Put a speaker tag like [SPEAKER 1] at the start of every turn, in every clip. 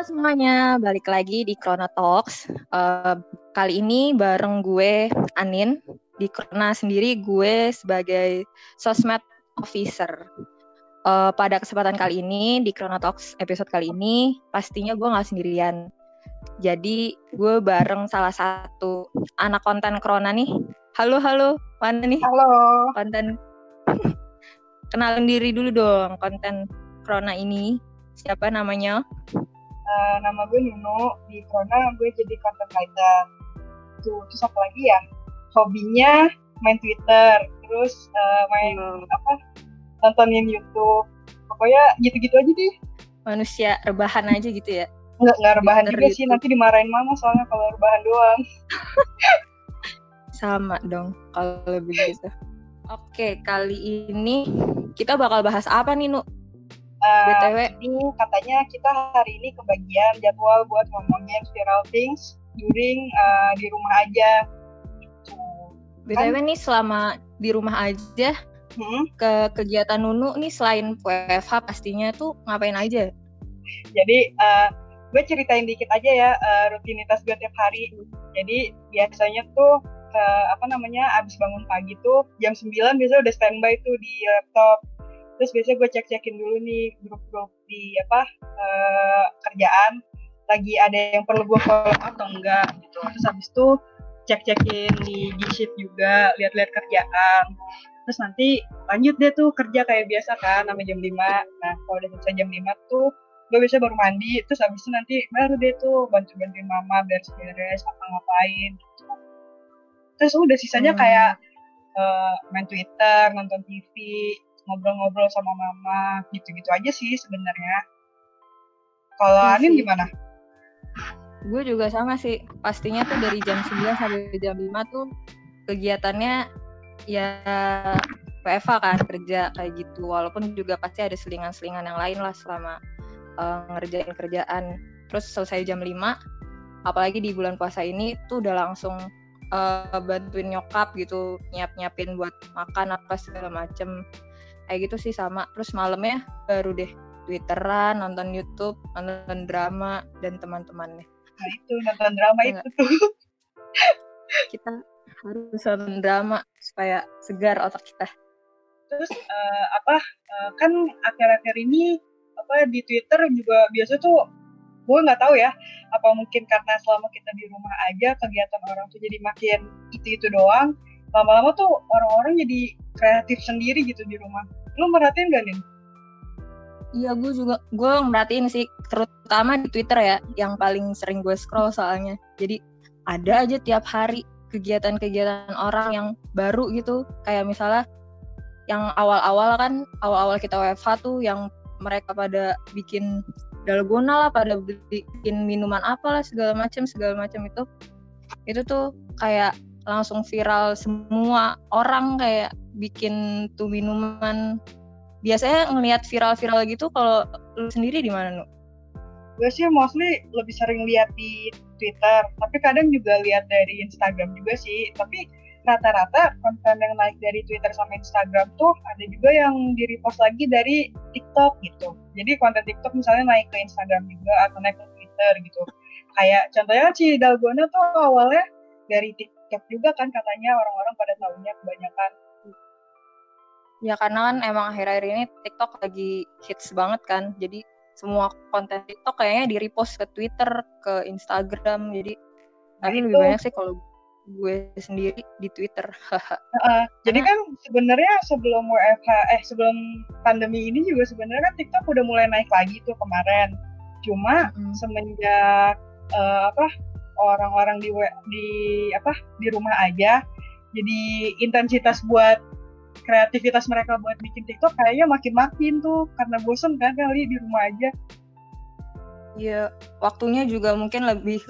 [SPEAKER 1] Halo semuanya, balik lagi di Corona Talks. Uh, kali ini bareng gue Anin. Di Corona sendiri gue sebagai sosmed officer. Uh, pada kesempatan kali ini di Corona Talks episode kali ini pastinya gue nggak sendirian. Jadi gue bareng salah satu anak konten Corona nih. Halo halo, mana nih?
[SPEAKER 2] Halo.
[SPEAKER 1] Konten. Kenalin diri dulu dong konten Corona ini. Siapa namanya?
[SPEAKER 2] Uh, nama gue Nuno. Di Corona gue jadi content writer. Tuh, terus apa lagi ya? Hobinya main Twitter, terus uh, main hmm. apa? Nontonin YouTube. Pokoknya gitu-gitu aja deh.
[SPEAKER 1] Manusia rebahan aja gitu ya?
[SPEAKER 2] Enggak, enggak rebahan Twitter juga YouTube. sih. Nanti dimarahin mama soalnya kalau rebahan doang.
[SPEAKER 1] Sama dong kalau begitu. Oke, kali ini kita bakal bahas apa nih, Nu?
[SPEAKER 2] Uh, BTW ini katanya kita hari ini kebagian jadwal buat ngomongin viral things during uh, di rumah aja. Gitu.
[SPEAKER 1] BTW kan? nih selama di rumah aja hmm? ke kegiatan Nunu nih selain WFH pastinya tuh ngapain aja?
[SPEAKER 2] Jadi uh, gue ceritain dikit aja ya uh, rutinitas gue tiap hari. Jadi biasanya tuh ke apa namanya abis bangun pagi tuh jam 9 biasanya udah standby tuh di laptop terus biasanya gue cek cekin dulu nih grup-grup di apa uh, kerjaan. Lagi ada yang perlu gue follow atau enggak gitu. Terus habis itu cek cekin di G Sheet juga lihat-lihat kerjaan. Terus nanti lanjut deh tuh kerja kayak biasa kan sampai jam 5 nah kalau udah selesai jam 5 tuh gue biasa baru mandi. Terus habis itu nanti baru deh tuh bantu bantuin mama beres-beres apa ngapain gitu. terus udah sisanya hmm. kayak uh, main Twitter nonton TV ngobrol-ngobrol sama mama gitu-gitu aja sih sebenarnya. Kalau ya Anin gimana?
[SPEAKER 1] Gue juga sama sih. Pastinya tuh dari jam 9 sampai jam 5 tuh kegiatannya ya PFA kan kerja kayak gitu. Walaupun juga pasti ada selingan-selingan yang lain lah selama uh, ngerjain kerjaan. Terus selesai jam 5 apalagi di bulan puasa ini tuh udah langsung uh, bantuin nyokap gitu nyiap-nyiapin buat makan apa segala macem kayak gitu sih sama. Terus malamnya baru deh twitteran nonton YouTube nonton drama dan teman-temannya.
[SPEAKER 2] Nah itu nonton drama itu tuh.
[SPEAKER 1] Kita harus nonton drama supaya segar otak kita.
[SPEAKER 2] Terus uh, apa uh, kan akhir-akhir ini apa di Twitter juga biasa tuh gue nggak tahu ya apa mungkin karena selama kita di rumah aja kegiatan orang tuh jadi makin itu itu doang. Lama-lama tuh orang-orang jadi kreatif sendiri gitu di rumah Lu merhatiin gak nih?
[SPEAKER 1] Iya, gue juga gue merhatiin sih, terutama di Twitter ya, yang paling sering gue scroll soalnya. Jadi ada aja tiap hari kegiatan-kegiatan orang yang baru gitu, kayak misalnya yang awal-awal kan, awal-awal kita WFH tuh yang mereka pada bikin dalgona lah, pada bikin minuman apalah segala macam segala macam itu, itu tuh kayak langsung viral semua orang kayak bikin tuh minuman biasanya ngelihat viral-viral gitu kalau lu sendiri di mana nu?
[SPEAKER 2] Gue sih mostly lebih sering lihat di Twitter, tapi kadang juga lihat dari Instagram juga sih. Tapi rata-rata konten yang naik dari Twitter sama Instagram tuh ada juga yang di repost lagi dari TikTok gitu. Jadi konten TikTok misalnya naik ke Instagram juga atau naik ke Twitter gitu. Kayak contohnya si Dalgona tuh awalnya dari TikTok juga kan katanya orang-orang pada tahunya kebanyakan
[SPEAKER 1] Ya karena kan emang akhir-akhir ini TikTok lagi hits banget kan. Jadi semua konten TikTok kayaknya di repost ke Twitter, ke Instagram. Jadi nah, lebih banyak sih kalau gue sendiri di Twitter.
[SPEAKER 2] uh, jadi kan sebenarnya sebelum WFH eh sebelum pandemi ini juga sebenarnya kan TikTok udah mulai naik lagi tuh kemarin. Cuma mm. semenjak uh, apa orang-orang di di apa di rumah aja jadi intensitas buat kreativitas mereka buat bikin TikTok kayaknya makin-makin tuh karena bosen kan kali di rumah aja.
[SPEAKER 1] Iya, waktunya juga mungkin lebih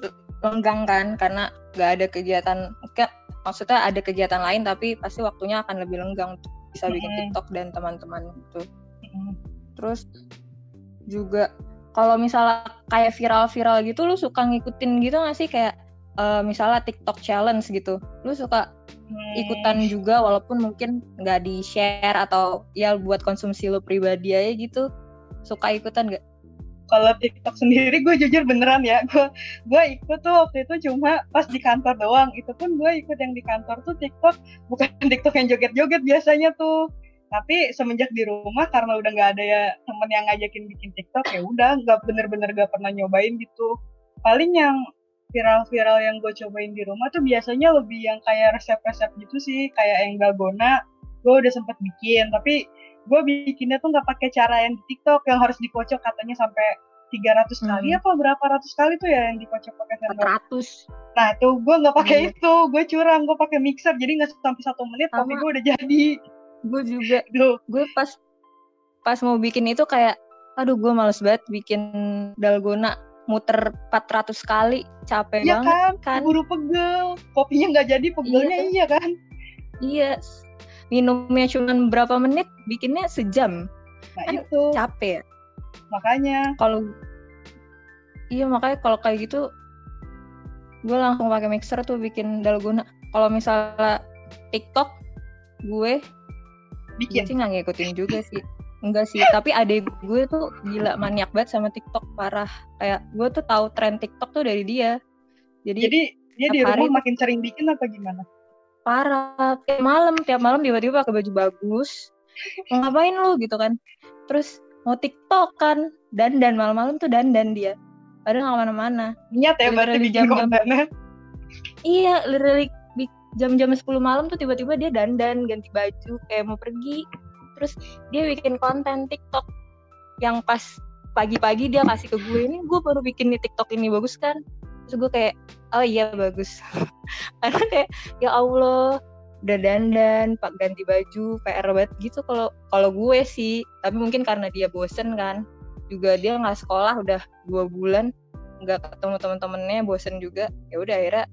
[SPEAKER 1] lenggang kan karena nggak ada kegiatan, mungkin maksudnya ada kegiatan lain tapi pasti waktunya akan lebih lenggang untuk bisa bikin hmm. TikTok dan teman-teman itu. Hmm. Terus juga kalau misalnya kayak viral-viral gitu lu suka ngikutin gitu gak sih kayak uh, misalnya TikTok challenge gitu. Lu suka ikutan juga walaupun mungkin nggak di share atau ya buat konsumsi lo pribadi aja gitu. Suka ikutan nggak?
[SPEAKER 2] kalau TikTok sendiri gue jujur beneran ya gue gue ikut tuh waktu itu cuma pas di kantor doang. Itu pun gue ikut yang di kantor tuh TikTok bukan TikTok yang joget-joget biasanya tuh. Tapi semenjak di rumah karena udah nggak ada ya temen yang ngajakin bikin TikTok ya udah nggak bener-bener gak pernah nyobain gitu. Paling yang viral-viral yang gue cobain di rumah tuh biasanya lebih yang kayak resep-resep gitu sih kayak yang dalgona gue udah sempet bikin. Tapi gue bikinnya tuh nggak pakai cara yang di TikTok yang harus dikocok katanya sampai 300 hmm. kali apa berapa ratus kali tuh ya yang dikocok pakai
[SPEAKER 1] sendok. 400
[SPEAKER 2] nah tuh gue nggak pakai hmm. itu gue curang gue pakai mixer jadi nggak sampai satu menit tapi gue udah jadi.
[SPEAKER 1] Gue juga. Gue pas pas mau bikin itu kayak aduh gue males banget bikin dalgona muter 400 kali capek
[SPEAKER 2] iya
[SPEAKER 1] banget
[SPEAKER 2] kan, kan. buru pegel. Kopinya nggak jadi pegelnya iya, iya kan?
[SPEAKER 1] Iya. Minumnya cuma berapa menit bikinnya sejam.
[SPEAKER 2] Nah kan itu.
[SPEAKER 1] capek.
[SPEAKER 2] Makanya.
[SPEAKER 1] Kalau iya makanya kalau kayak gitu gue langsung pakai mixer tuh bikin dalgona. Kalau misalnya TikTok gue
[SPEAKER 2] bikin?
[SPEAKER 1] sih nggak ngikutin juga sih enggak sih tapi adek gue tuh gila maniak banget sama TikTok parah. Kayak gue tuh tahu tren TikTok tuh dari dia.
[SPEAKER 2] Jadi jadi dia di rumah makin sering bikin apa gimana?
[SPEAKER 1] Parah tiap malam tiap malam tiba-tiba pakai baju bagus. Mau ngapain lu gitu kan. Terus mau TikTok kan dan dan malam-malam tuh dan dan dia. Padahal nggak mana-mana
[SPEAKER 2] niat ya berarti di jam-jam.
[SPEAKER 1] iya literally jam-jam 10 malam tuh tiba-tiba dia dandan ganti baju kayak mau pergi terus dia bikin konten TikTok yang pas pagi-pagi dia kasih ke gue. Ini gue baru bikin nih TikTok ini bagus kan? Terus gue kayak oh iya bagus. Karena kayak ya Allah udah dandan pak ganti baju PR banget. Gitu kalau kalau gue sih. Tapi mungkin karena dia bosen kan. Juga dia nggak sekolah udah dua bulan nggak ketemu teman-temannya bosen juga. Ya udah akhirnya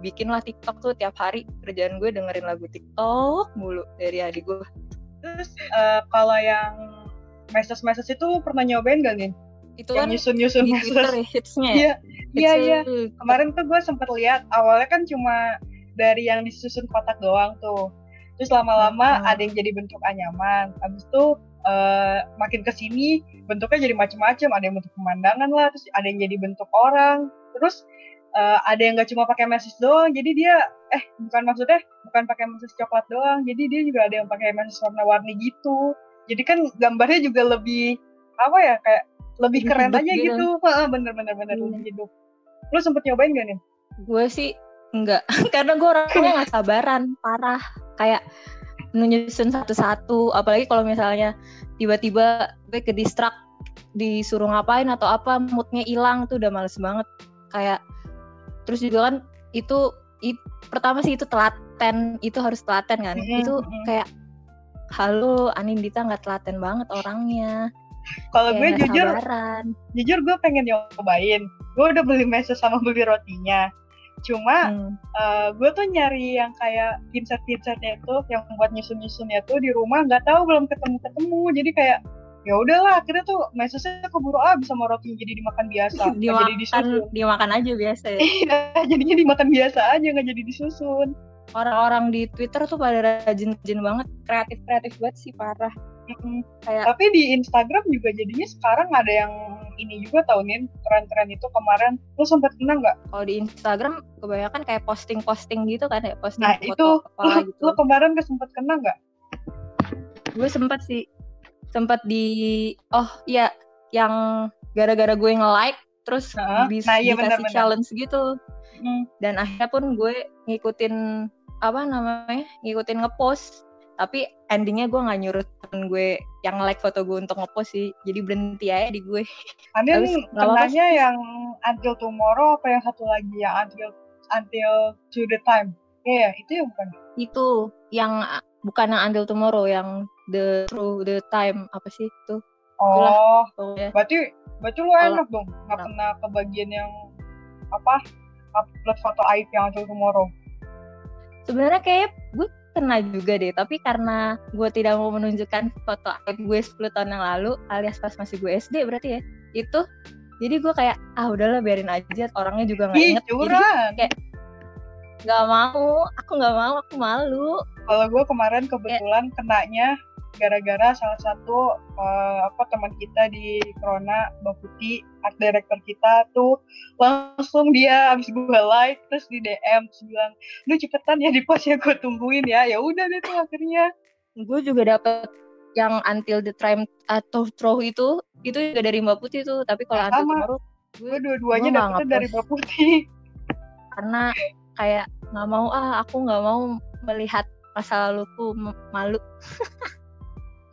[SPEAKER 1] bikin lah TikTok tuh tiap hari. Kerjaan gue dengerin lagu TikTok mulu dari adik gue.
[SPEAKER 2] Terus uh, kalau yang message-message itu pernah nyobain gak nih?
[SPEAKER 1] Itu yang kan
[SPEAKER 2] nyusun-nyusun
[SPEAKER 1] di Twitter ya, hitsnya
[SPEAKER 2] Iya, iya, iya. Kemarin tuh gue sempet lihat awalnya kan cuma dari yang disusun kotak doang tuh. Terus lama-lama hmm. ada yang jadi bentuk anyaman. Habis itu uh, makin ke sini bentuknya jadi macam-macam. Ada yang bentuk pemandangan lah, terus ada yang jadi bentuk orang. Terus uh, ada yang nggak cuma pakai mesis doang jadi dia eh bukan maksudnya bukan pakai mesis coklat doang jadi dia juga ada yang pakai mesis warna-warni gitu. Jadi kan gambarnya juga lebih apa ya kayak lebih keren aja gitu, gitu. bener bener bener hmm. hidup. Lu sempet nyobain gak nih?
[SPEAKER 1] Gue sih enggak karena gue orangnya nggak sabaran parah. Kayak menyusun satu-satu apalagi kalau misalnya tiba-tiba gue ke distrak disuruh ngapain atau apa moodnya hilang tuh udah males banget. Kayak terus juga kan itu it, pertama sih itu telaten itu harus telaten kan mm-hmm. itu kayak halo Anindita nggak telaten banget orangnya
[SPEAKER 2] kalau gue jujur sabaran. jujur gue pengen nyobain gue udah beli meso sama beli rotinya cuma hmm. uh, gue tuh nyari yang kayak pinset pinsetnya itu yang buat nyusun nyusunnya tuh di rumah nggak tahu belum ketemu ketemu jadi kayak ya udahlah akhirnya tuh mesesnya keburu ah bisa roti jadi dimakan biasa
[SPEAKER 1] dimakan, jadi disusun. dimakan aja biasa. Ya
[SPEAKER 2] iya jadinya dimakan biasa aja nggak jadi disusun.
[SPEAKER 1] Orang-orang di Twitter tuh pada rajin-rajin banget kreatif kreatif banget sih parah.
[SPEAKER 2] Mm-hmm. kayak tapi di Instagram juga jadinya sekarang ada yang ini juga tau nih tren-tren itu kemarin. Lu sempat kena nggak?
[SPEAKER 1] Kalau di Instagram kebanyakan kayak posting-posting gitu kan ya posting
[SPEAKER 2] nah foto itu. lu, gitu. lu kemarin gak sempet kena nggak?
[SPEAKER 1] Gue sempet sih sempat di oh iya yang gara-gara gue nge-like terus uh, bisa nah, iya, dikasih bener, challenge gitu. Hmm. dan akhirnya pun gue ngikutin apa namanya ngikutin ngepost. Tapi endingnya gue nggak nyuruh temen gue yang like foto gue untuk ngepost sih. Jadi berhenti aja di gue.
[SPEAKER 2] Ada kenanya yang until tomorrow apa yang satu lagi yang until until to the time. Iya yeah, itu yang bukan?
[SPEAKER 1] Itu yang bukan yang until tomorrow yang the through the time apa sih itu?
[SPEAKER 2] Oh Itulah, berarti berarti lu enak dong nggak nah. pernah ke bagian yang apa upload foto aib yang until tomorrow.
[SPEAKER 1] Sebenarnya kayak gue kena juga deh tapi karena gue tidak mau menunjukkan foto aib gue 10 tahun yang lalu alias pas masih gue SD berarti ya itu jadi gue kayak ah udahlah biarin aja orangnya juga nggak inget.
[SPEAKER 2] Jadi
[SPEAKER 1] kayak nggak mau aku nggak mau aku malu.
[SPEAKER 2] Kalau gue kemarin kebetulan kayak, kenanya gara-gara salah satu uh, apa teman kita di Corona Mbak Putih art director kita tuh langsung dia abis gue like terus di DM terus bilang lu cepetan ya di post ya gue tungguin ya. Ya udah deh tuh akhirnya.
[SPEAKER 1] Gue juga dapet yang until the time atau throw itu itu juga dari Mbak Putih tuh. Tapi kalau
[SPEAKER 2] nah,
[SPEAKER 1] until tomorrow
[SPEAKER 2] gue dua-duanya dapetnya dari Mbak Putih.
[SPEAKER 1] Karena kayak nggak mau ah aku nggak mau melihat masa laluku malu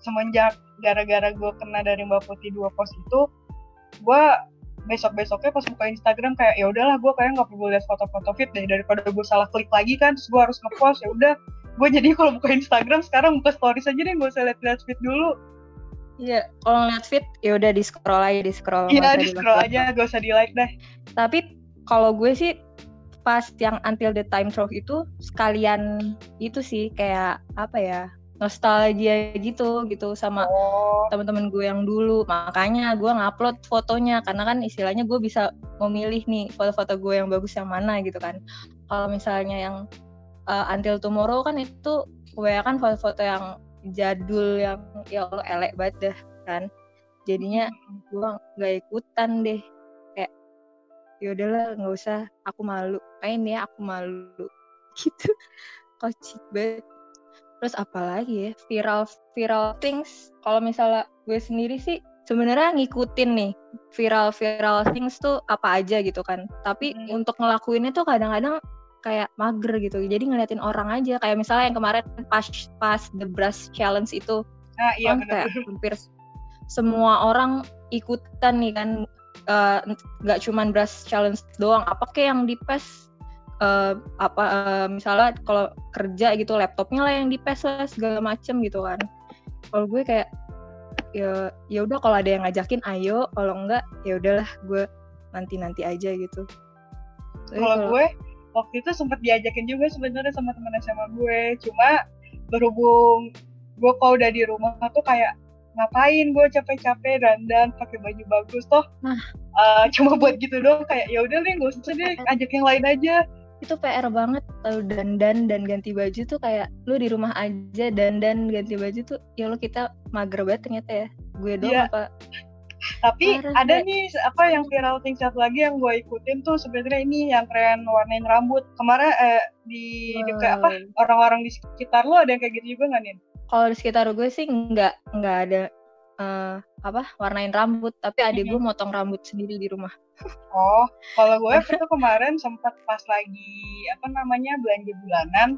[SPEAKER 2] semenjak gara-gara gue kena dari Mbak Putih dua post itu gue besok besoknya pas buka Instagram kayak ya udahlah gue kayak nggak perlu lihat foto-foto fit deh daripada gue salah klik lagi kan terus gue harus ngepost ya udah gue jadi kalau buka Instagram sekarang buka stories aja deh gue usah lihat-lihat fit dulu
[SPEAKER 1] Iya, kalau ngeliat fit ya udah di scroll aja, di scroll.
[SPEAKER 2] Iya, di scroll aja, gak usah di like deh.
[SPEAKER 1] Tapi kalau gue sih pas yang until the time throw itu sekalian itu sih kayak apa ya nostalgia gitu gitu sama oh. teman-teman gue yang dulu. Makanya gue ngupload fotonya karena kan istilahnya gue bisa memilih nih foto-foto gue yang bagus yang mana gitu kan. Kalau misalnya yang uh, until tomorrow kan itu gue kan foto-foto yang jadul yang ya Allah elek banget dah kan. Jadinya hmm. gue nggak ikutan deh. Kayak ya udahlah nggak usah aku malu. Kayak ini ya aku malu? Gitu. Kocik banget terus apalagi ya? Viral viral things. Kalau misalnya gue sendiri sih sebenarnya ngikutin nih viral viral things tuh apa aja gitu kan. Tapi hmm. untuk ngelakuinnya tuh kadang-kadang kayak mager gitu. Jadi ngeliatin orang aja. Kayak misalnya yang kemarin pas pas the brush challenge itu
[SPEAKER 2] ah, iya, kan
[SPEAKER 1] kayak hampir semua orang ikutan nih kan. Eh, nggak uh, cuman brush challenge doang. Apa kayak yang di pas uh, apa uh, misalnya kalau kerja gitu laptopnya lah yang dipes lah segala macem gitu kan. Kalau gue kayak ya ya udah kalau ada yang ngajakin ayo. Kalau enggak ya udahlah gue nanti nanti aja gitu.
[SPEAKER 2] Kalau gue waktu itu sempat diajakin juga sebenarnya sama teman SMA gue. Cuma berhubung gue kalau udah di rumah tuh kayak ngapain gue capek-capek dan pakai baju bagus toh. Nah. uh, cuma buat gitu doang kayak ya udah deh gak usah deh ajak yang lain aja
[SPEAKER 1] itu PR banget kalau dandan dan ganti baju tuh kayak lu di rumah aja dandan ganti baju tuh ya lo kita mager banget ternyata ya. Gue doang yeah. apa
[SPEAKER 2] tapi Parah ada nih apa yang viral tingkat lagi yang gue ikutin tuh sebenarnya ini yang tren warnain rambut. Kemarin eh, di oh. dekat apa orang-orang di sekitar lo ada yang kayak gitu juga nggak nih
[SPEAKER 1] kalau di sekitar gue sih nggak nggak ada uh, apa warnain rambut tapi adik gue motong rambut sendiri di rumah
[SPEAKER 2] oh kalau gue itu kemarin sempat pas lagi apa namanya belanja bulanan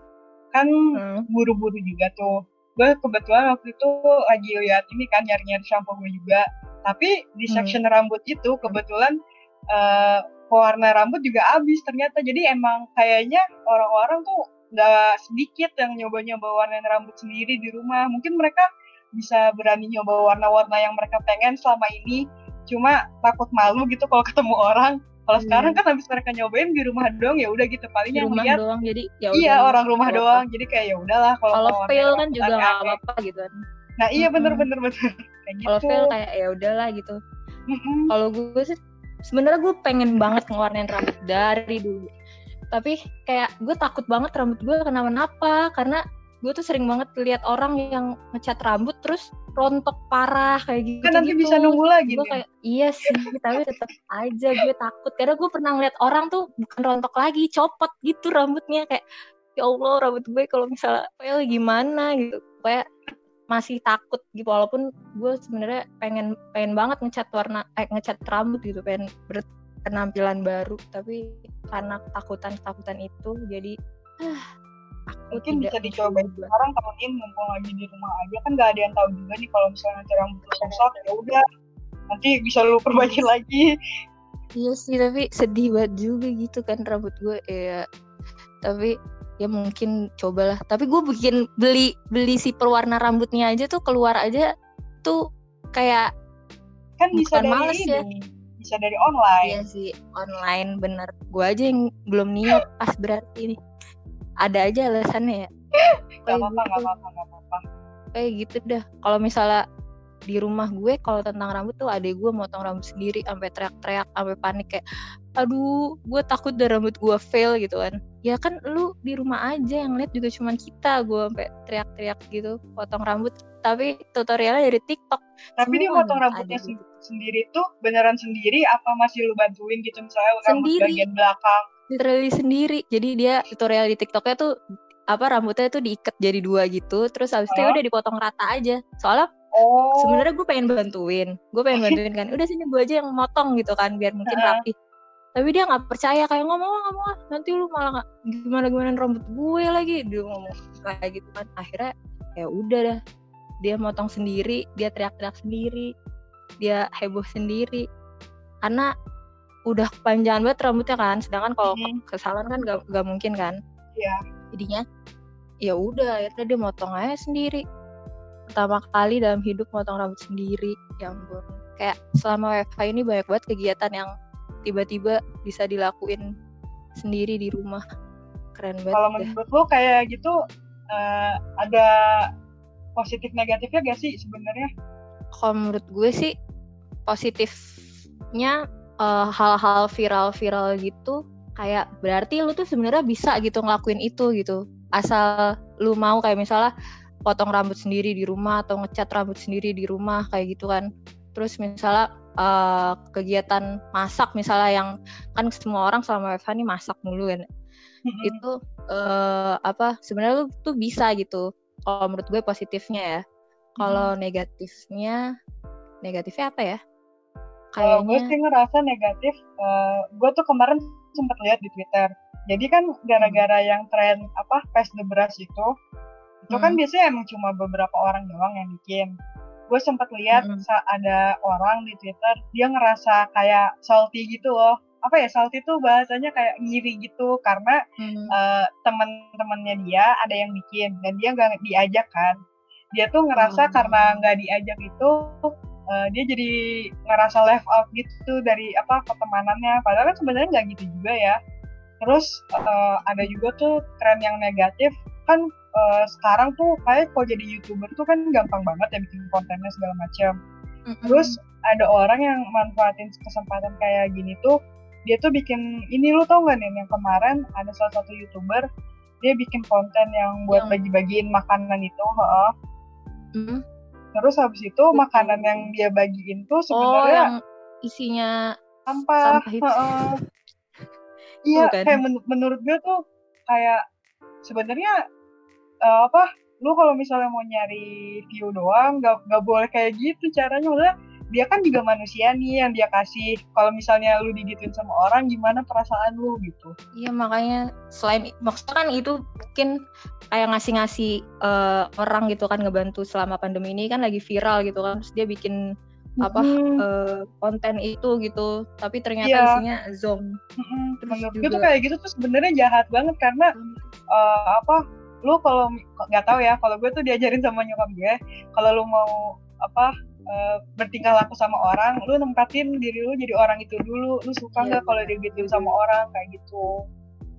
[SPEAKER 2] kan hmm. buru-buru juga tuh gue kebetulan waktu itu lagi lihat ini kan nyari-nyari shampoo gue juga tapi di hmm. section hmm. rambut itu kebetulan uh, pewarna rambut juga habis ternyata jadi emang kayaknya orang-orang tuh nggak sedikit yang nyoba-nyoba warnain rambut sendiri di rumah mungkin mereka bisa berani nyoba warna-warna yang mereka pengen selama ini. Cuma takut malu gitu kalau ketemu orang. Kalau hmm. sekarang kan habis mereka nyobain di rumah doang ya udah gitu. Paling yang
[SPEAKER 1] rumah
[SPEAKER 2] lihat
[SPEAKER 1] doang jadi ya
[SPEAKER 2] iya orang rumah doang. Jadi kayak ya udahlah
[SPEAKER 1] kalau kalau fail kan juga nggak apa-apa gitu kan.
[SPEAKER 2] Nah iya bener bener bener.
[SPEAKER 1] Kayak gitu. kalau fail kayak ya udahlah gitu. Kalau gue sih sebenarnya gue pengen banget ngewarnain rambut dari dulu. Tapi kayak gue takut banget rambut gue kenapa-napa karena gue tuh sering banget lihat orang yang ngecat rambut terus rontok parah kayak gitu
[SPEAKER 2] kan nanti bisa nunggu lagi
[SPEAKER 1] gue kayak iya sih tapi tetap aja gue takut. Karena gue pernah ngeliat orang tuh bukan rontok lagi copot gitu rambutnya. Kayak ya allah rambut gue kalau misalnya kayak gimana gitu. Kayak masih takut gitu walaupun gue sebenarnya pengen pengen banget ngecat warna eh, ngecat rambut gitu pengen berpenampilan baru. Tapi karena ketakutan ketakutan itu jadi ah,
[SPEAKER 2] mungkin bisa dicoba sekarang temenin mumpung lagi di rumah aja kan nggak ada yang tahu juga nih kalau misalnya nanti rambut rusak ya udah. Nanti bisa lu perbaiki lagi.
[SPEAKER 1] Iya sih tapi sedih banget juga gitu kan rambut gue ya. Tapi ya mungkin cobalah. Tapi gue bikin beli beli si perwarna rambutnya aja tuh keluar aja tuh kayak
[SPEAKER 2] kan bisa dari males ini. ya bisa dari online.
[SPEAKER 1] Iya sih online bener. Gue aja yang belum niat pas berarti nih ada aja alasannya ya.
[SPEAKER 2] Gak apa-apa gitu. gak apa-apa apa-apa.
[SPEAKER 1] Kayak gitu dah. Kalau misalnya di rumah gue kalau tentang rambut tuh adek gue motong rambut sendiri sampai teriak-teriak sampai panik kayak aduh gue takut deh rambut gue fail gitu kan. Ya kan lu di rumah aja yang lihat juga cuman kita gue sampai teriak-teriak gitu potong rambut. Tapi tutorialnya dari TikTok.
[SPEAKER 2] Tapi dia potong rambutnya se gitu. sendiri tuh beneran sendiri apa masih lu bantuin gitu misalnya
[SPEAKER 1] sendiri.
[SPEAKER 2] rambut bagian belakang
[SPEAKER 1] literally sendiri. Jadi dia tutorial di TikToknya tuh apa rambutnya tuh diikat jadi dua gitu. Terus habis itu oh. udah dipotong rata aja. Soalnya oh. sebenarnya gue pengen bantuin. Gue pengen bantuin kan udah sini gue aja yang motong gitu kan biar mungkin rapi. Tapi dia nggak percaya kayak ngomong nggak mau nanti lu malah gak, gimana gimana rambut gue lagi. Dia ngomong kayak gitu kan. Akhirnya ya udah dah. Dia motong sendiri dia teriak-teriak sendiri dia heboh sendiri. Karena udah kepanjangan banget rambutnya kan sedangkan kalau hmm. kesalahan kan gak, gak mungkin kan.
[SPEAKER 2] Iya.
[SPEAKER 1] Jadinya ya udah akhirnya dia motong aja sendiri. Pertama kali dalam hidup motong rambut sendiri ya ampun. Kayak selama WFH ini banyak banget kegiatan yang tiba-tiba bisa dilakuin sendiri di rumah. Keren banget
[SPEAKER 2] kalau menurut lo kayak gitu uh, ada positif negatifnya gak sih sebenarnya?
[SPEAKER 1] Kalau menurut gue sih positifnya uh, hal-hal viral-viral gitu kayak berarti lu tuh sebenarnya bisa gitu ngelakuin itu gitu. Asal lu mau kayak misalnya potong rambut sendiri di rumah atau ngecat rambut sendiri di rumah kayak gitu kan. Terus misalnya uh, kegiatan masak misalnya yang kan semua orang selama WFH ini masak mulu kan. Mm-hmm. itu uh, apa sebenarnya lu tuh bisa gitu. Kalau menurut gue positifnya ya. Kalau mm-hmm. negatifnya negatifnya apa ya
[SPEAKER 2] Kayaknya... gue sih ngerasa negatif. Uh, gue tuh kemarin sempat lihat di Twitter. Jadi kan gara-gara yang tren apa pass the brush itu, itu kan hmm. kan biasanya emang cuma beberapa orang doang yang bikin. Gue sempat lihat hmm. ada orang di Twitter dia ngerasa kayak salty gitu loh. Apa ya salty tuh bahasanya kayak ngiri gitu karena hmm. uh, teman-temannya dia ada yang bikin dan dia nggak diajak kan. Dia tuh ngerasa hmm. karena nggak diajak itu uh, dia jadi ngerasa left out gitu dari apa pertemanannya. Padahal kan sebenarnya nggak gitu juga ya. Terus uh, ada juga tuh tren yang negatif. Kan uh, sekarang tuh kayak kalau jadi youtuber tuh kan gampang banget ya bikin kontennya segala macam. Mm-hmm. terus ada orang yang manfaatin kesempatan kayak gini tuh dia tuh bikin ini lu tau gak nih yang kemarin ada salah satu youtuber dia bikin konten yang buat bagi-bagiin makanan itu heeh. Mm-hmm terus habis itu makanan yang dia bagiin tuh oh, sebenarnya oh, yang
[SPEAKER 1] isinya
[SPEAKER 2] sampah, sampah iya kan? kayak men menurut gue tuh kayak sebenarnya uh, apa lu kalau misalnya mau nyari view doang gak, gak boleh kayak gitu caranya. Udah dia kan juga manusia nih yang dia kasih kalau misalnya lu digituin sama orang gimana perasaan lu gitu
[SPEAKER 1] iya makanya selain maksudnya kan itu mungkin kayak ngasih-ngasih uh, orang gitu kan ngebantu selama pandemi ini kan lagi viral gitu kan terus dia bikin apa hmm. uh, konten itu gitu tapi ternyata yeah. isinya zom
[SPEAKER 2] hmm. terus menurut juga... tuh kayak gitu tuh sebenarnya jahat banget karena hmm. uh, apa lu kalau nggak tahu ya kalau gue tuh diajarin sama nyokap gue kalau lu mau apa uh, bertingkah laku sama orang lu nempatin diri lu jadi orang itu dulu. Lu suka iya, nggak yeah. kalau digituin sama orang kayak gitu.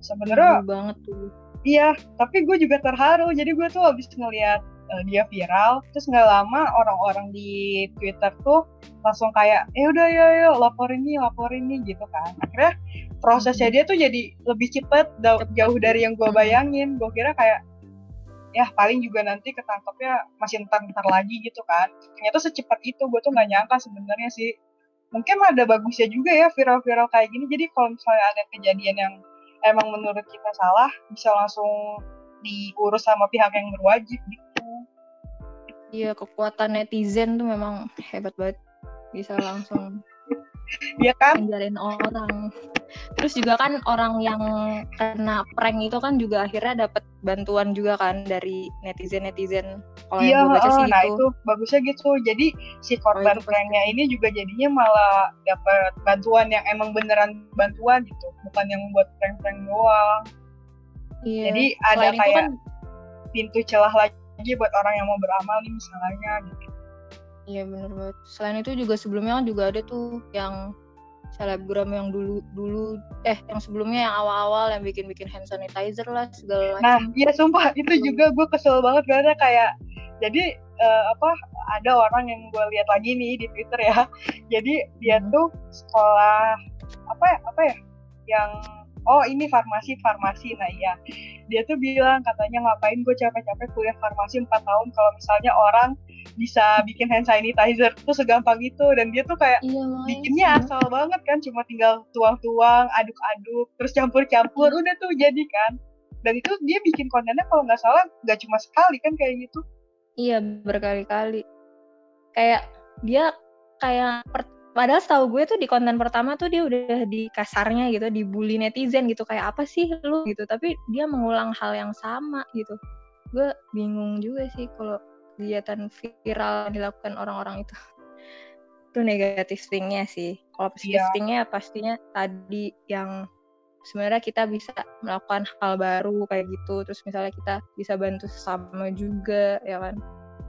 [SPEAKER 2] Sebenarnya
[SPEAKER 1] banget tuh.
[SPEAKER 2] iya tapi gue juga terharu. Jadi gue tuh habis ngeliat uh, dia viral terus nggak lama orang-orang di Twitter tuh langsung kayak eh udah ya ya laporin nih laporin nih gitu kan. Akhirnya prosesnya hmm. dia tuh jadi lebih cepet jauh dari yang gue hmm. bayangin. Gue kira kayak ya paling juga nanti ketangkepnya masih entar-entar lagi gitu kan. Ternyata secepat itu gue tuh nggak nyangka sebenarnya sih. Mungkin ada bagusnya juga ya viral-viral kayak gini. Jadi kalau misalnya ada kejadian yang emang menurut kita salah bisa langsung diurus sama pihak yang berwajib gitu.
[SPEAKER 1] Iya kekuatan netizen tuh memang hebat banget. Bisa langsung
[SPEAKER 2] Iya kan?
[SPEAKER 1] Ngajarin orang. Terus juga kan orang yang kena prank itu kan juga akhirnya dapat bantuan juga kan dari netizen-netizen.
[SPEAKER 2] Kalau iya, yang baca sih nah itu. itu bagusnya gitu. Jadi si korban oh, pranknya ini juga jadinya malah dapat bantuan yang emang beneran bantuan gitu, bukan yang buat prank-prank doang. Iya. Jadi ada kayak kan, pintu celah lagi buat orang yang mau beramal nih misalnya gitu.
[SPEAKER 1] Iya benar banget. Selain itu juga sebelumnya kan juga ada tuh yang selebgram yang dulu dulu eh yang sebelumnya yang awal-awal yang bikin-bikin hand sanitizer lah segala
[SPEAKER 2] macam. Nah, iya sumpah itu juga gue kesel banget karena kayak jadi uh, apa ada orang yang gue lihat lagi nih di Twitter ya. Jadi dia hmm. tuh sekolah apa ya apa ya yang oh ini farmasi farmasi. Nah iya. Dia tuh bilang katanya ngapain gue capek-capek kuliah farmasi 4 tahun kalau misalnya orang bisa bikin hand sanitizer. Tuh segampang itu. Dan dia tuh kayak iya, bikinnya asal banget kan. Cuma tinggal tuang-tuang aduk-aduk terus campur-campur. Udah tuh jadi kan. Dan itu dia bikin kontennya kalau nggak salah nggak cuma sekali kan kayak gitu.
[SPEAKER 1] Iya berkali-kali. Kayak dia kayak per Padahal setahu gue tuh di konten pertama tuh dia udah di kasarnya gitu, dibully netizen gitu kayak apa sih lu gitu. Tapi dia mengulang hal yang sama gitu. Gue bingung juga sih kalau kegiatan viral yang dilakukan orang-orang itu. itu negatif thingnya sih. Kalau positif yeah. thingnya pastinya tadi yang sebenarnya kita bisa melakukan hal baru kayak gitu. Terus misalnya kita bisa bantu sesama juga ya kan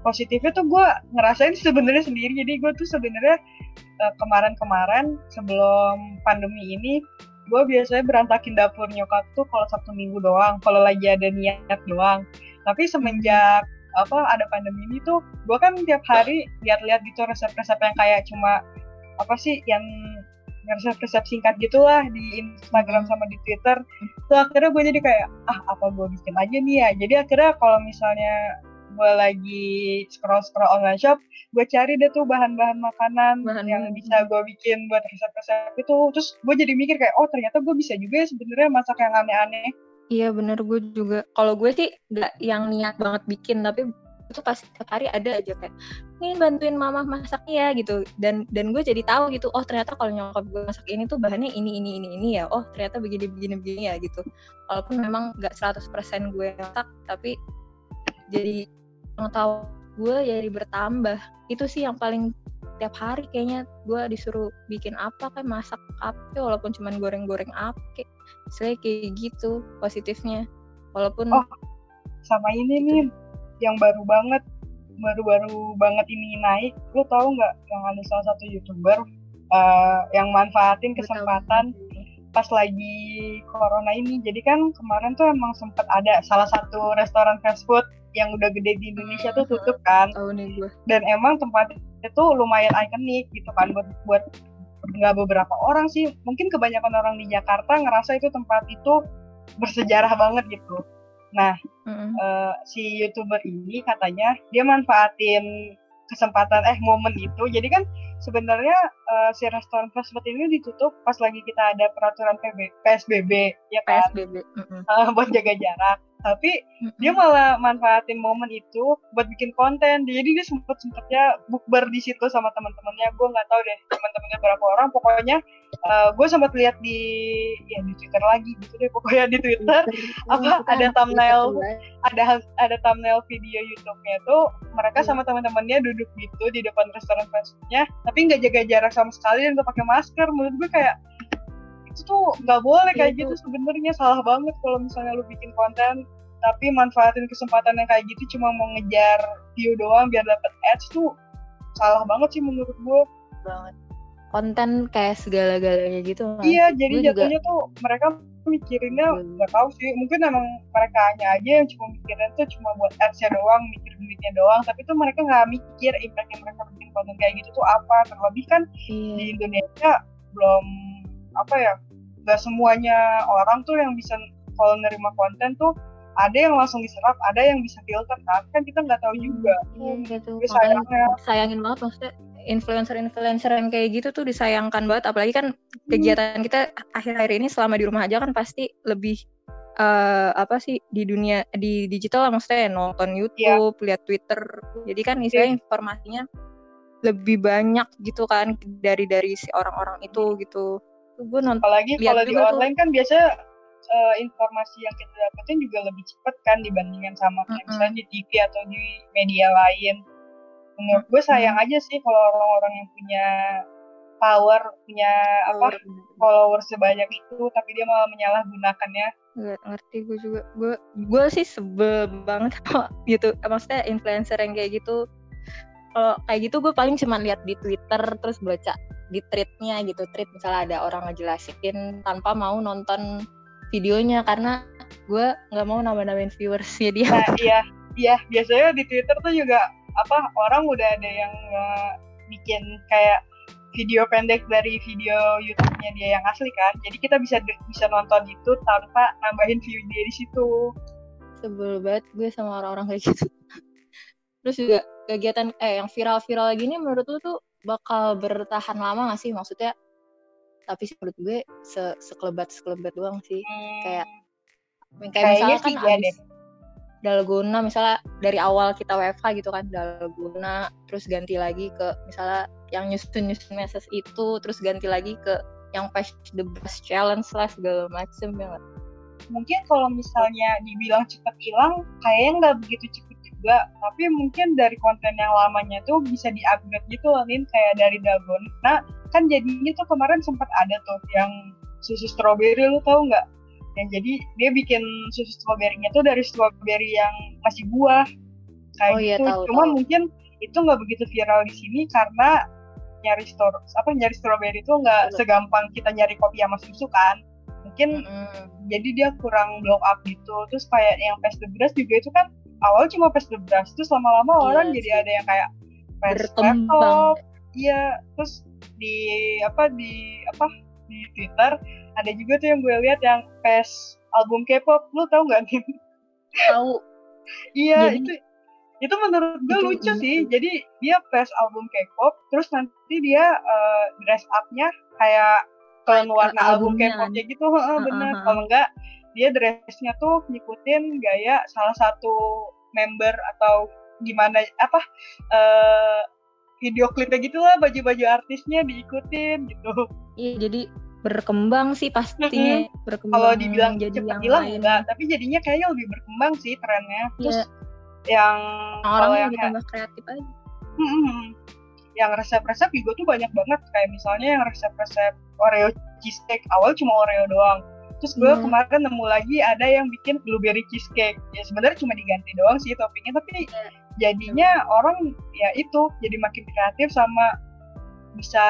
[SPEAKER 2] positifnya tuh gue ngerasain sebenarnya sendiri. Jadi gue tuh sebenarnya uh, kemarin-kemarin sebelum pandemi ini gue biasanya berantakin dapur nyokap tuh kalau sabtu minggu doang kalau lagi ada niat doang. Tapi semenjak apa ada pandemi ini tuh gue kan tiap hari lihat-lihat gitu resep-resep yang kayak cuma apa sih yang resep-resep singkat gitulah di Instagram sama di Twitter. Tuh akhirnya gue jadi kayak ah apa gue bikin aja nih ya? Jadi akhirnya kalau misalnya gue lagi scroll scroll online shop gue cari deh tuh bahan-bahan makanan bahan yang bisa gue bikin buat resep-resep itu. Terus gue jadi mikir kayak oh ternyata gue bisa juga ya sebenarnya masak yang aneh-aneh.
[SPEAKER 1] Iya bener gue juga. Kalau gue sih gak yang niat banget bikin tapi itu pasti setiap hari ada aja kayak ini bantuin mama masak ya gitu. Dan dan gue jadi tahu gitu oh ternyata kalau nyokap gue masak ini tuh bahannya ini ini ini ini ya. Oh ternyata begini begini begini ya gitu. Walaupun memang nggak 100% gue masak tapi jadi pengetahuan gue jadi bertambah. Itu sih yang paling tiap hari kayaknya gue disuruh bikin apa kayak masak apa walaupun cuma goreng-goreng apa kayak saya kayak gitu positifnya. Walaupun
[SPEAKER 2] oh sama ini gitu. nih yang baru banget baru-baru banget ini naik. Lu tahu nggak yang ada salah satu youtuber uh, yang manfaatin kesempatan pas lagi corona ini? Jadi kan kemarin tuh emang sempet ada salah satu restoran fast food yang udah gede di Indonesia tuh tutup kan.
[SPEAKER 1] Oh, nih gue.
[SPEAKER 2] Dan emang tempatnya itu lumayan ikonik gitu kan buat buat nggak beberapa orang sih. Mungkin kebanyakan orang di Jakarta ngerasa itu tempat itu bersejarah banget gitu. Nah, mm-hmm. uh, si youtuber ini katanya dia manfaatin kesempatan eh momen itu. Jadi kan sebenarnya uh, si restoran fast food ini ditutup pas lagi kita ada peraturan PB, PSBB ya kan. PSBB. Mm-hmm. Uh, buat jaga jarak tapi mm-hmm. dia malah manfaatin momen itu buat bikin konten. Jadi dia sempet sempetnya bukber di situ sama teman-temannya. Gue nggak tahu deh teman-temannya berapa orang. Pokoknya uh, gue sempat lihat di ya di twitter lagi gitu deh. Pokoknya di twitter. Apa ada thumbnail ada ada thumbnail video youtube-nya tuh mereka sama teman-temannya duduk gitu di depan restoran fastfoodnya tapi nggak jaga jarak sama sekali dan gak pakai masker. Menurut gue kayak itu tuh nggak boleh kayak gitu sebenarnya. Salah banget kalau misalnya lu bikin konten tapi manfaatin kesempatan yang kayak gitu cuma mau ngejar view doang biar dapet ads tuh salah banget sih menurut gue
[SPEAKER 1] banget. Konten kayak segala-galanya gitu
[SPEAKER 2] kan? iya jadi jatuhnya juga... tuh mereka mikirinnya nggak tahu sih. Mungkin emang mereka hanya aja yang cuma mikirin tuh cuma buat ads-nya doang mikir duitnya doang. Tapi tuh mereka nggak mikir impact yang mereka bikin konten kayak gitu tuh apa. Terlebih kan iya. di Indonesia belum apa ya nggak semuanya orang tuh yang bisa kalau nerima konten tuh ada yang langsung diserap, ada yang bisa filter kan, kan kita nggak tahu juga.
[SPEAKER 1] Iya gitu. Sayangnya, sayangin banget maksudnya influencer-influencer yang kayak gitu tuh disayangkan banget, apalagi kan hmm. kegiatan kita akhir-akhir ini selama di rumah aja kan pasti lebih uh, apa sih di dunia di digital lah maksudnya nonton iya. YouTube, yeah. lihat Twitter, jadi kan istilahnya yeah. informasinya lebih banyak gitu kan dari dari si orang-orang itu gitu gue nonton
[SPEAKER 2] apalagi kalau di online tuh. kan biasa uh, informasi yang kita dapetin juga lebih cepat kan dibandingkan sama mm -hmm. misalnya di TV atau di media lain menurut gue sayang aja sih kalau orang-orang yang punya power punya power. apa followers sebanyak itu tapi dia malah menyalahgunakannya
[SPEAKER 1] Gak ngerti gue juga gue gue sih sebel banget gitu maksudnya influencer yang kayak gitu kalau kayak gitu gue paling cuma lihat di Twitter terus baca di tweetnya gitu tweet misalnya ada orang ngejelasin tanpa mau nonton videonya karena gue nggak mau nambah-nambahin viewersnya dia
[SPEAKER 2] nah, iya iya biasanya di Twitter tuh juga apa orang udah ada yang uh, bikin kayak video pendek dari video YouTube-nya dia yang asli kan. Jadi kita bisa bisa nonton itu tanpa nambahin view dia di situ.
[SPEAKER 1] Sebel banget gue sama orang-orang kayak gitu. Terus juga kegiatan eh yang viral-viral gini menurut lu tuh bakal bertahan lama gak sih maksudnya? Tapi sih menurut gue se sekelebat sekelebat doang sih. Hmm. Kayak kayak misalnya kan iya abis, dalgona misalnya dari awal kita WFH gitu kan dalgona terus ganti lagi ke misalnya yang nyusun nyusun message itu terus ganti lagi ke yang patch the best challenge lah segala macem ya
[SPEAKER 2] mungkin kalau misalnya dibilang cepet hilang kayaknya nggak begitu cepet juga tapi mungkin dari konten yang lamanya tuh bisa di-upgrade gitu loh Lin kayak dari dalgona nah kan jadinya tuh kemarin sempat ada tuh yang susu strawberry lu tau nggak? Yang jadi dia bikin susu stroberinya tuh dari stroberi yang masih buah. Kayak
[SPEAKER 1] oh, iya,
[SPEAKER 2] gitu.
[SPEAKER 1] tahu,
[SPEAKER 2] cuma
[SPEAKER 1] tahu.
[SPEAKER 2] mungkin itu nggak begitu viral di sini karena nyari store apa nyari stroberi itu nggak segampang kita nyari kopi sama susu kan. Mungkin mm-hmm. jadi dia kurang blow up gitu. Terus kayak yang pasta beras juga itu kan awal cuma pasta beras terus lama-lama iya, orang jadi ada yang kayak
[SPEAKER 1] berkembang.
[SPEAKER 2] iya terus di apa di apa di Twitter ada juga tuh yang gue lihat yang pes album K-pop. Lu tau nggak nih
[SPEAKER 1] tahu
[SPEAKER 2] iya jadi, itu itu menurut gue itu, lucu itu. sih jadi dia pes album K-pop terus nanti dia uh, dress up-nya kayak kalau warna album K-popnya gitu. Uh, bener. uh, uh, kalau enggak dia dressnya tuh ngikutin gaya salah satu member atau gimana apa uh, video klipnya gitu lah baju-baju artisnya diikutin gitu
[SPEAKER 1] iya jadi berkembang sih pastinya
[SPEAKER 2] mm-hmm. berkembang kalau dibilang jadi cepet hilang enggak tapi jadinya kayaknya lebih berkembang sih trennya iya. terus yang
[SPEAKER 1] orang yang ditambah kreatif aja
[SPEAKER 2] mm-hmm. yang resep-resep juga tuh banyak banget kayak misalnya yang resep-resep Oreo cheesecake awal cuma Oreo doang terus gue yeah. kemarin nemu lagi ada yang bikin blueberry cheesecake ya sebenarnya cuma diganti doang sih toppingnya tapi yeah. jadinya orang ya itu jadi makin kreatif sama bisa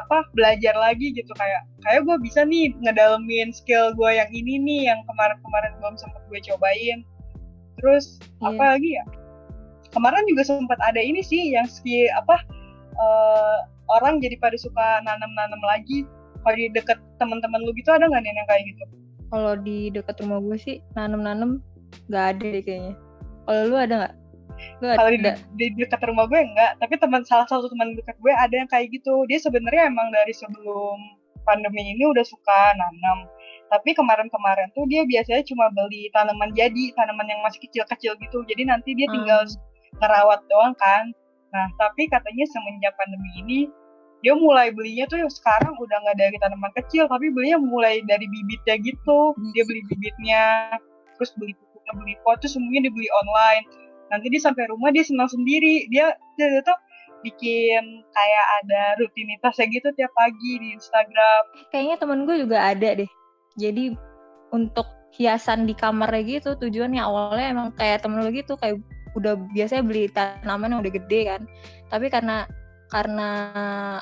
[SPEAKER 2] apa belajar lagi gitu kayak kayak gue bisa nih ngedalemin skill gue yang ini nih yang kemarin-kemarin belum sempat gue cobain terus yeah. apa lagi ya kemarin juga sempat ada ini sih yang skill apa uh, orang jadi pada suka nanam-nanam lagi kalau di deket teman-teman lu gitu ada nggak nih yang kayak gitu?
[SPEAKER 1] Kalau di deket rumah gue sih nanam-nanam nggak ada deh kayaknya. Kalau lu ada nggak?
[SPEAKER 2] Kalau di, di dekat rumah gue enggak tapi teman salah satu teman dekat gue ada yang kayak gitu. Dia sebenarnya emang dari sebelum pandemi ini udah suka nanam tapi kemarin-kemarin tuh dia biasanya cuma beli tanaman jadi tanaman yang masih kecil-kecil gitu. Jadi nanti dia tinggal hmm. ngerawat doang kan. Nah tapi katanya semenjak pandemi ini dia mulai belinya tuh sekarang udah nggak dari tanaman kecil tapi belinya mulai dari bibitnya gitu. Dia beli bibitnya terus beli pupuknya beli pot tuh semuanya dibeli online. Nanti dia sampai rumah dia senang sendiri. Dia dia tuh bikin kayak ada rutinitasnya gitu tiap pagi di Instagram.
[SPEAKER 1] Kayaknya temen gue juga ada deh. Jadi untuk hiasan di kamarnya gitu tujuannya awalnya emang kayak temen lo gitu kayak udah biasanya beli tanaman yang udah gede kan. Tapi karena karena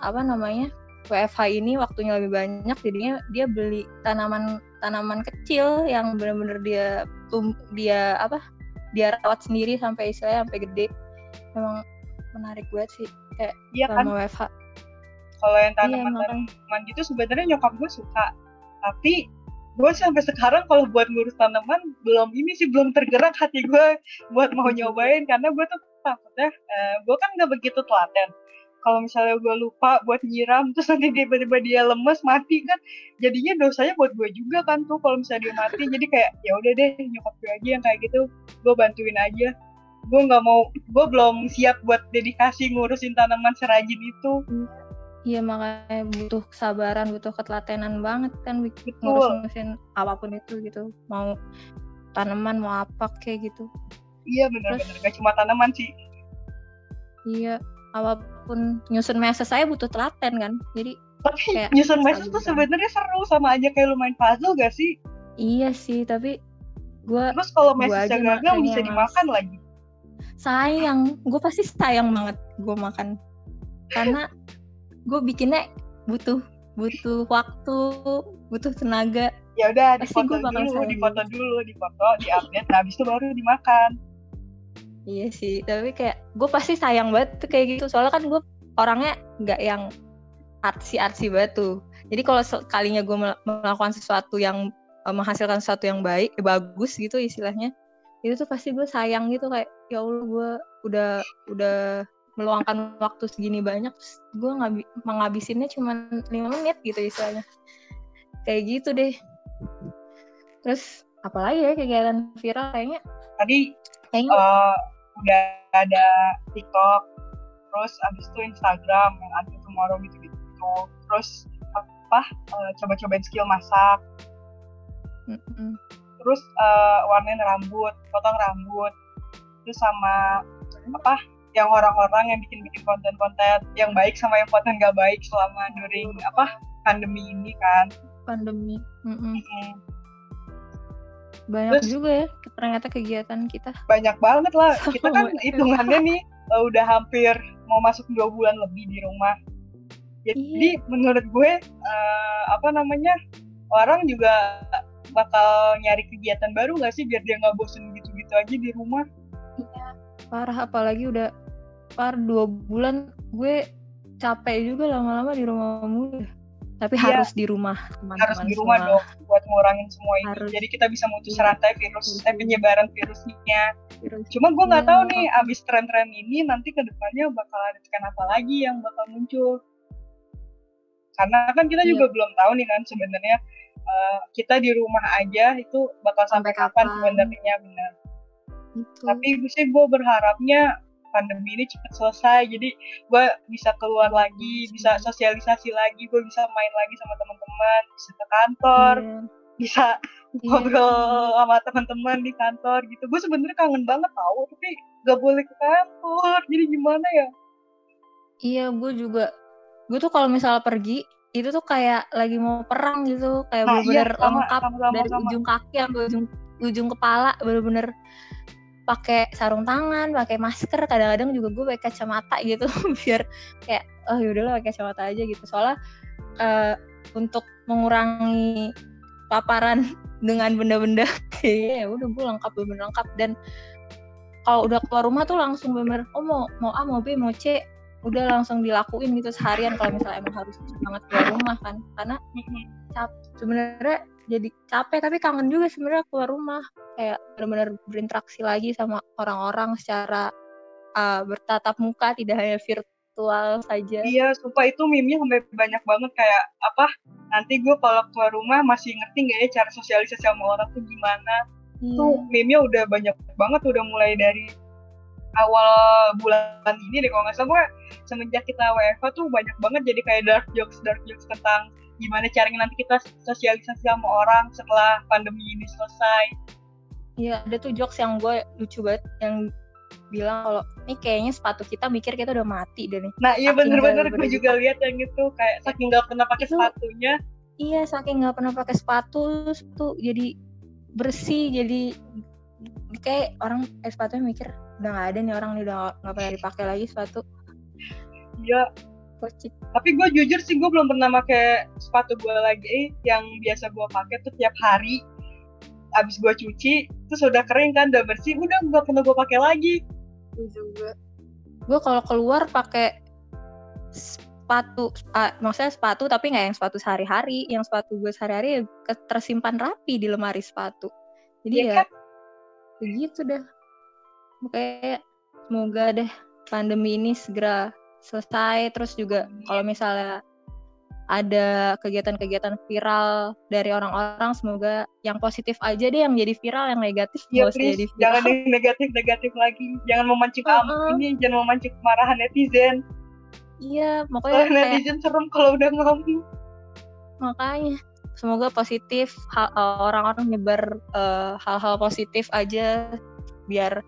[SPEAKER 1] apa namanya WFH ini waktunya lebih banyak jadinya dia beli tanaman tanaman kecil yang benar-benar dia tum dia apa dia rawat sendiri sampai istilahnya sampai gede. Emang menarik banget sih kayak
[SPEAKER 2] iya kan? WFH kalau yang iya, tanaman
[SPEAKER 1] iya,
[SPEAKER 2] gitu sebenarnya nyokap gue suka. Tapi gue sampai sekarang kalau buat ngurus tanaman belum ini sih belum tergerak hati gue buat mau nyobain. Karena gue tuh takutnya eh, gue kan nggak begitu telaten kalau misalnya gue lupa buat nyiram terus nanti tiba-tiba dia lemes mati kan jadinya dosanya buat gue juga kan tuh kalau misalnya dia mati. Jadi kayak ya udah deh nyokap gue aja yang kayak gitu gue bantuin aja. Gue nggak mau gue belum siap buat dedikasi ngurusin tanaman serajin itu.
[SPEAKER 1] Iya makanya butuh kesabaran, butuh ketelatenan banget kan ngurus-ngurusin apa pun itu gitu. Mau tanaman mau apa kayak gitu.
[SPEAKER 2] Iya benar-benar. Gak cuma tanaman sih.
[SPEAKER 1] Iya, apa pun nyusun message saya butuh telaten kan? Jadi
[SPEAKER 2] tapi kayak nyusun message tuh sebenarnya seru sama aja kayak lu main puzzle gak sih?
[SPEAKER 1] Iya sih tapi gue
[SPEAKER 2] terus kalau message gagal bisa dimakan mas. lagi?
[SPEAKER 1] Sayang gue pasti sayang banget gue makan. Karena gue bikinnya butuh butuh waktu butuh tenaga.
[SPEAKER 2] Ya udah difoto dulu difoto dulu difoto diupdate nah habis itu baru dimakan
[SPEAKER 1] Iya sih, tapi kayak gue pasti sayang banget tuh kayak gitu. Soalnya kan gue orangnya nggak yang artsy artsy batu jadi kalau sekalinya gue melakukan sesuatu yang uh, menghasilkan sesuatu yang baik eh, bagus gitu istilahnya itu tuh pasti gue sayang gitu. Kayak ya allah gue udah udah meluangkan waktu segini banyak gue ngabi menghabisinnya cuma lima menit gitu istilahnya. Kayak gitu deh. Terus apalagi ya kegiatan viral kayaknya?
[SPEAKER 2] Tadi kayaknya uh, udah ada TikTok terus abis itu Instagram yang anti tomorrow gitu gitu terus apa uh, coba-cobain skill masak. Mm-hmm. terus uh, warnain rambut potong rambut. Terus sama apa yang orang-orang yang bikin-bikin konten-konten yang baik sama yang konten gak baik selama during apa pandemi ini kan.
[SPEAKER 1] Pandemi. Mm-hmm. Mm-hmm. Banyak Terus, juga ya ternyata kegiatan kita.
[SPEAKER 2] Banyak banget lah. Kita kan hitungannya nih uh, udah hampir mau masuk dua bulan lebih di rumah. Jadi iya. menurut gue uh, apa namanya orang juga bakal nyari kegiatan baru gak sih? Biar dia nggak bosen gitu-gitu aja di rumah.
[SPEAKER 1] Iya parah. Apalagi udah par dua bulan gue capek juga lama-lama di rumah mulu tapi iya. harus di rumah
[SPEAKER 2] teman-teman harus di rumah semua. dong buat ngurangin semua ini harus. jadi kita bisa mutus iya. rantai virus eh penyebaran virusnya virus. cuma gue nggak iya. tahu nih abis tren-tren ini nanti ke depannya bakal ada tekan apa lagi yang bakal muncul karena kan kita iya. juga belum tahu nih kan sebenarnya uh, kita di rumah aja itu bakal sampai, sampai kapan, kapan sebenarnya benar tapi sih gue berharapnya pandemi ini cepat selesai jadi gue bisa keluar lagi bisa sosialisasi lagi gue bisa main lagi sama teman-teman bisa ke kantor yeah. bisa yeah. ngobrol sama teman-teman di kantor gitu gue sebenarnya kangen banget tau tapi gak boleh ke kantor jadi gimana ya
[SPEAKER 1] iya gue juga gue tuh kalau misalnya pergi itu tuh kayak lagi mau perang gitu kayak nah, bener-bener iya, lengkap sama, sama, dari sama. ujung kaki sampai ujung ujung kepala bener-bener pakai sarung tangan, pakai masker, kadang-kadang juga gue pakai kacamata gitu biar kayak oh yaudahlah pakai kacamata aja gitu. Soalnya uh, untuk mengurangi paparan dengan benda-benda kayaknya ya udah gue lengkap bener lengkap. Dan kalau udah keluar rumah tuh langsung bener oh mau mau A mau B mau C udah langsung dilakuin gitu seharian kalau misalnya emang harus banget keluar rumah kan. Karena cap sebenarnya jadi capek tapi kangen juga sebenarnya keluar rumah. Kayak benar-benar berinteraksi lagi sama orang-orang secara uh, bertatap muka tidak hanya virtual saja.
[SPEAKER 2] Iya sumpah itu meme-nya sampai banyak banget. Kayak apa nanti gue kalau keluar rumah masih ngerti nggak ya cara sosialisasi sama orang tuh gimana? Hmm. tuh meme-nya udah banyak banget udah mulai dari awal bulan ini deh kalau nggak salah. Gue semenjak kita WFH tuh banyak banget jadi kayak dark jokes dark jokes tentang gimana caranya nanti kita sosialisasi sama orang setelah pandemi ini selesai.
[SPEAKER 1] Iya, ada tuh jokes yang gue lucu banget yang bilang kalau ini kayaknya sepatu kita mikir kita udah mati deh nih.
[SPEAKER 2] Nah iya bener-bener gue juga lihat yang gitu kayak saking nggak pernah pakai sepatunya.
[SPEAKER 1] Iya saking nggak pernah pakai sepatu tuh jadi bersih jadi kayak orang eh, sepatunya mikir udah nggak ada nih orang udah nggak pernah dipakai lagi sepatu.
[SPEAKER 2] Iya Kocik. Tapi gue jujur sih gue belum pernah pakai sepatu gue lagi yang biasa gue pakai tuh tiap hari. Abis gue cuci, terus udah kering kan, udah bersih, udah gak pernah gue pakai lagi.
[SPEAKER 1] Gue juga. Gue kalau keluar pakai sepatu, uh, maksudnya sepatu tapi nggak yang sepatu sehari-hari. Yang sepatu gue sehari-hari tersimpan rapi di lemari sepatu. Jadi ya, ya kan? begitu deh. Kayak semoga deh pandemi ini segera selesai. Terus juga kalau misalnya ada kegiatan-kegiatan viral dari orang-orang semoga yang positif aja deh yang jadi viral yang negatif
[SPEAKER 2] ya, jadi viral. jangan yang negatif-negatif lagi. Jangan memancing uh -uh. ini jangan memancing kemarahan netizen.
[SPEAKER 1] Iya makanya kayak,
[SPEAKER 2] netizen serem kalau udah ngomong.
[SPEAKER 1] Makanya semoga positif eh, orang-orang nyebar uh, hal-hal positif aja biar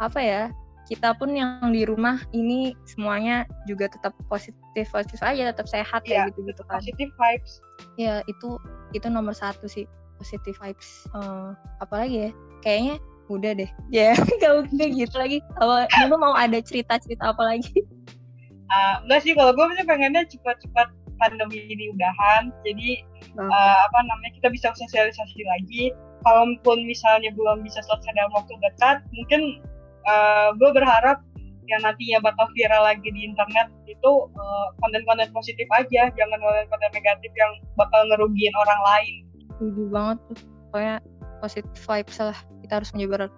[SPEAKER 1] apa ya kita pun yang di rumah ini semuanya juga tetap positif positif aja tetap sehat yeah, kayak gitu gitu
[SPEAKER 2] kan. positif vibes.
[SPEAKER 1] Ya itu itu nomor satu sih positif vibes. Uh, apalagi ya kayaknya udah deh. Ya yeah, kalau kayak gitu lagi. Kalau lu mau ada cerita cerita apa lagi?
[SPEAKER 2] Uh, enggak sih kalau gue sih pengennya cepat-cepat pandemi ini udahan jadi uh. Uh, apa namanya kita bisa sosialisasi lagi. Kalaupun misalnya belum bisa selesai dalam waktu dekat mungkin uh, gue berharap yang nantinya bakal viral lagi di internet itu uh, konten-konten positif aja jangan konten-konten negatif yang bakal ngerugiin orang lain.
[SPEAKER 1] Setuju banget tuh. Pokoknya positif vibes lah. Kita harus menyebar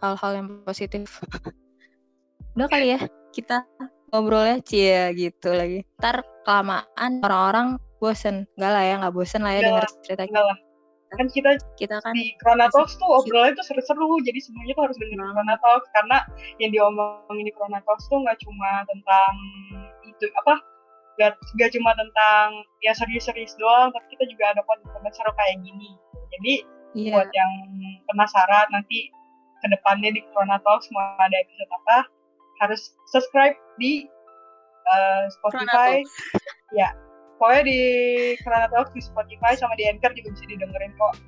[SPEAKER 1] hal-hal yang positif. Udah kali ya kita ngobrolnya. Cia gitu lagi. Ntar kelamaan orang-orang bosen. Enggak lah ya nggak bosen lah ya dengar cerita
[SPEAKER 2] kita kan kita kita kan di Corona Talks tuh obrolannya tuh seru-seru jadi semuanya tuh harus dengerin hmm. Corona Talks karena yang diomongin di Talks tuh nggak cuma tentang itu apa gak, gak cuma tentang ya serius-serius doang tapi kita juga ada konten seru kayak gini jadi yeah. buat yang penasaran nanti ke depannya di Talks mau ada episode apa harus subscribe di uh, Spotify ya pokoknya di Corona Talks di Spotify sama di Anchor juga bisa didengerin kok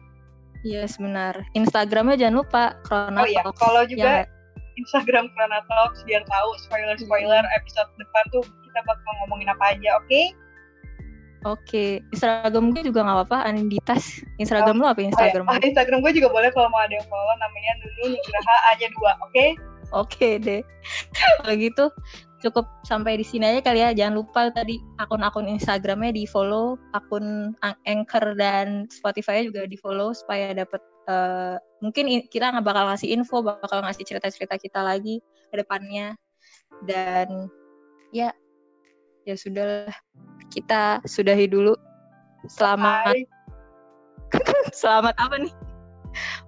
[SPEAKER 1] Iya yes, benar. Instagramnya jangan lupa Corona
[SPEAKER 2] Oh iya, kalau juga ya. Instagram Corona Talks biar tahu spoiler-spoiler hmm. episode depan tuh kita bakal ngomongin apa aja, oke? Okay?
[SPEAKER 1] Oke, Instagram gue juga nggak apa-apa, Anditas. Instagram oh, lo apa Instagram?
[SPEAKER 2] Oh, ya. Instagram gue juga boleh kalau mau ada yang follow, namanya Nunu Nugraha aja dua, oke? Okay?
[SPEAKER 1] Oke deh. Kalau gitu cukup sampai di sini aja kali ya. Jangan lupa tadi akun-akun Instagramnya di follow, akun Anchor dan Spotify juga di follow supaya dapat uh, mungkin kita nggak bakal ngasih info, bakal ngasih cerita-cerita kita lagi ke depannya. Dan ya ya sudah kita sudahi dulu. Selamat. selamat apa nih?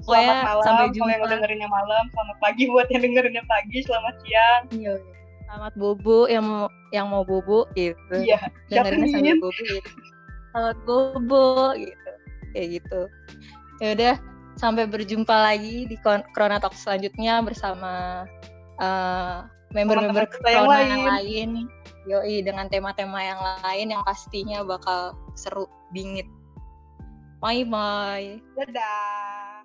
[SPEAKER 2] Selamat malam sampai jumpa. yang dengerinnya malam, selamat pagi buat yang dengerinnya pagi, selamat siang.
[SPEAKER 1] Iya. Selamat bobo yang mau yang mau bobo gitu.
[SPEAKER 2] Iya.
[SPEAKER 1] Dengerinnya sambil bobo gitu. Selamat bobo gitu. Kayak gitu. Ya udah, sampai berjumpa lagi di Corona Talk selanjutnya bersama uh, member-member Corona yang lain. yang lain Yoi dengan tema-tema yang lain yang pastinya bakal seru bingit. Bye bye.
[SPEAKER 2] Dadah.